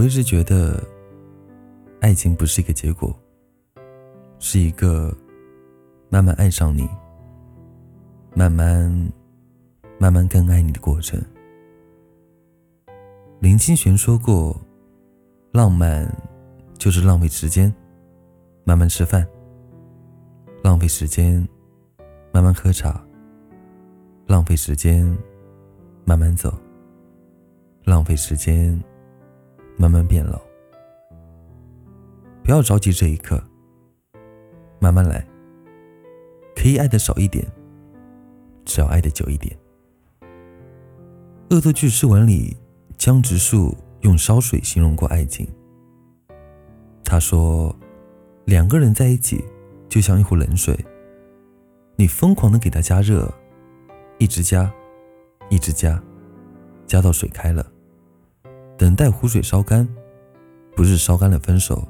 我一直觉得，爱情不是一个结果，是一个慢慢爱上你、慢慢、慢慢更爱你的过程。林清玄说过：“浪漫就是浪费时间，慢慢吃饭；浪费时间，慢慢喝茶；浪费时间，慢慢走；浪费时间，慢慢变老。不要着急这一刻，慢慢来。可以爱的少一点，只要爱的久一点。”《恶作剧之吻》里。江直树用烧水形容过爱情。他说：“两个人在一起，就像一壶冷水，你疯狂的给它加热，一直加，一直加，加到水开了，等待湖水烧干，不是烧干了分手，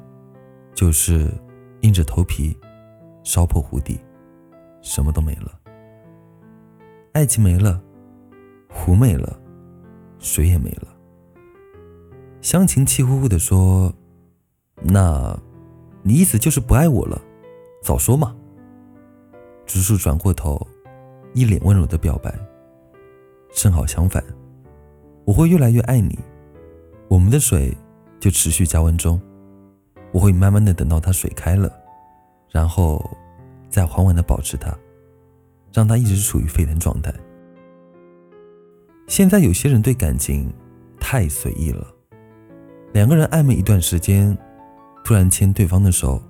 就是硬着头皮烧破湖底，什么都没了。爱情没了，湖没了，水也没了。”湘琴气呼呼地说：“那，你意思就是不爱我了？早说嘛！”直树转过头，一脸温柔的表白：“正好相反，我会越来越爱你，我们的水就持续加温中，我会慢慢的等到它水开了，然后再缓缓的保持它，让它一直处于沸腾状态。现在有些人对感情太随意了。”两个人暧昧一段时间，突然牵对方的手，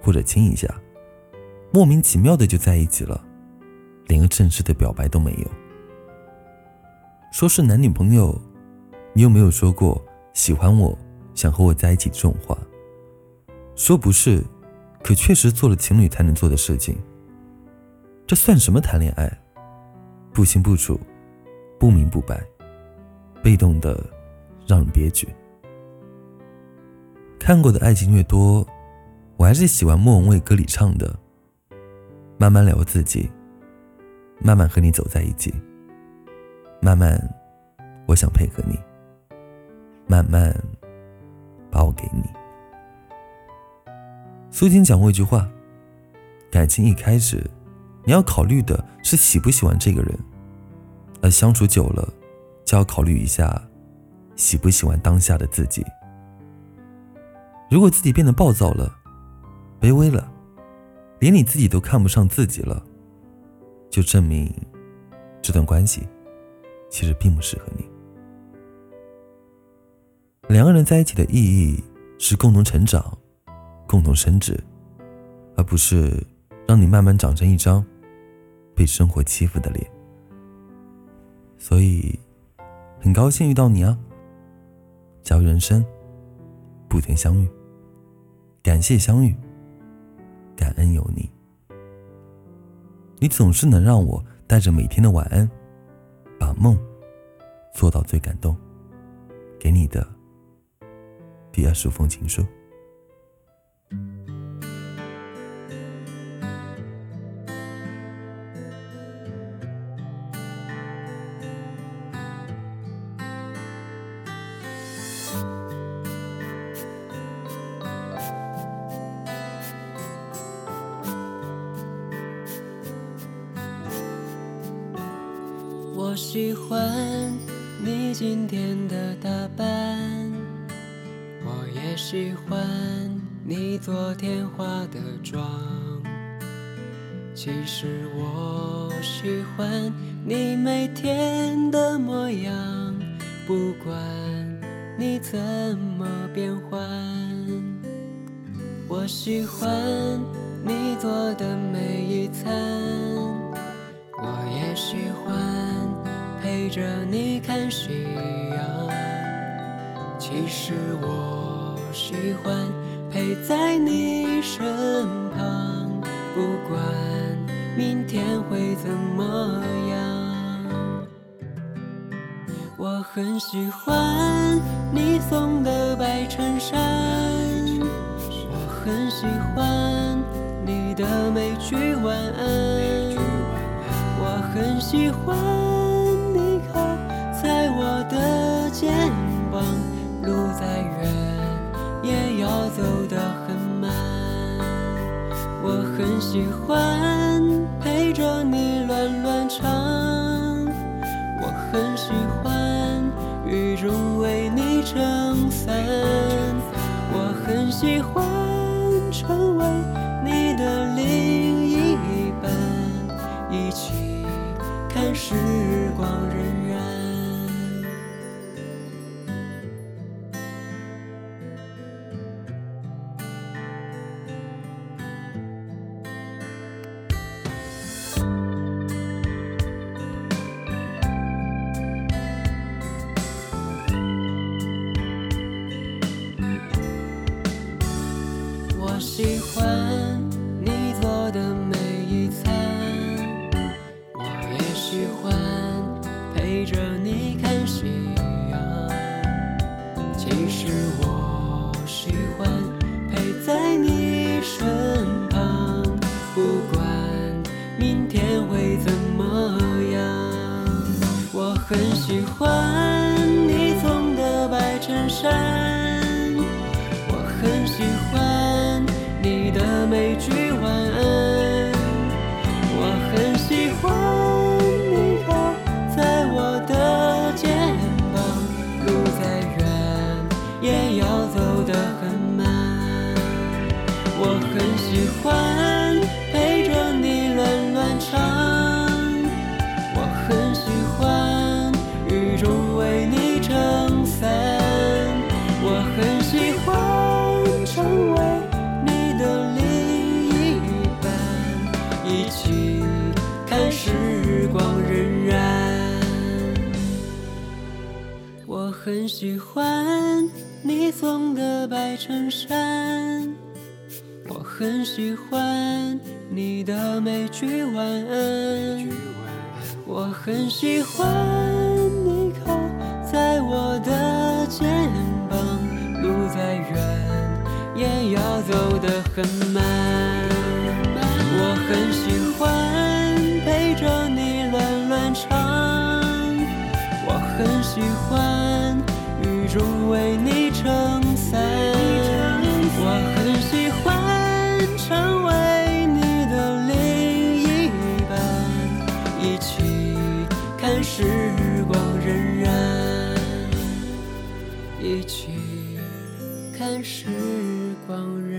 或者亲一下，莫名其妙的就在一起了，连个正式的表白都没有。说是男女朋友，你有没有说过喜欢我，想和我在一起这种话？说不是，可确实做了情侣才能做的事情。这算什么谈恋爱？不清不楚，不明不白，被动的，让人憋屈。看过的爱情越多，我还是喜欢莫文蔚歌里唱的：“慢慢聊自己，慢慢和你走在一起，慢慢，我想配合你，慢慢，把我给你。”苏青讲过一句话：“感情一开始，你要考虑的是喜不喜欢这个人，而相处久了，就要考虑一下，喜不喜欢当下的自己。”如果自己变得暴躁了、卑微了，连你自己都看不上自己了，就证明这段关系其实并不适合你。两个人在一起的意义是共同成长、共同升值，而不是让你慢慢长成一张被生活欺负的脸。所以，很高兴遇到你啊！假如人生不曾相遇。感谢相遇，感恩有你。你总是能让我带着每天的晚安，把梦做到最感动。给你的第二十封情书。我喜欢你今天的打扮，也喜欢你昨天化的妆。其实我喜欢你每天的模样，不管你怎么变换。我喜欢你做的每一餐，我也喜欢。陪着你看夕阳，其实我喜欢陪在你身旁，不管明天会怎么样。我很喜欢你送的白衬衫，我很喜欢你的每句晚安，我很喜欢你靠。在我的肩膀，路再远我走得很慢。我很喜欢陪着你乱乱唱，我很喜欢雨中为你撑伞，我很喜欢成为你的另一半，一起看时光荏苒。喜欢陪着你乱乱唱，我很喜欢雨中为你撑伞，我很喜欢成为你的另一半，一起看时光荏苒。我很喜欢你送的白衬衫，我很喜欢你的每句晚安，我很喜欢你靠在我的肩膀，路再远也要走得很慢。我很喜欢陪着你乱乱唱，我很喜欢雨中为你撑一起看时光。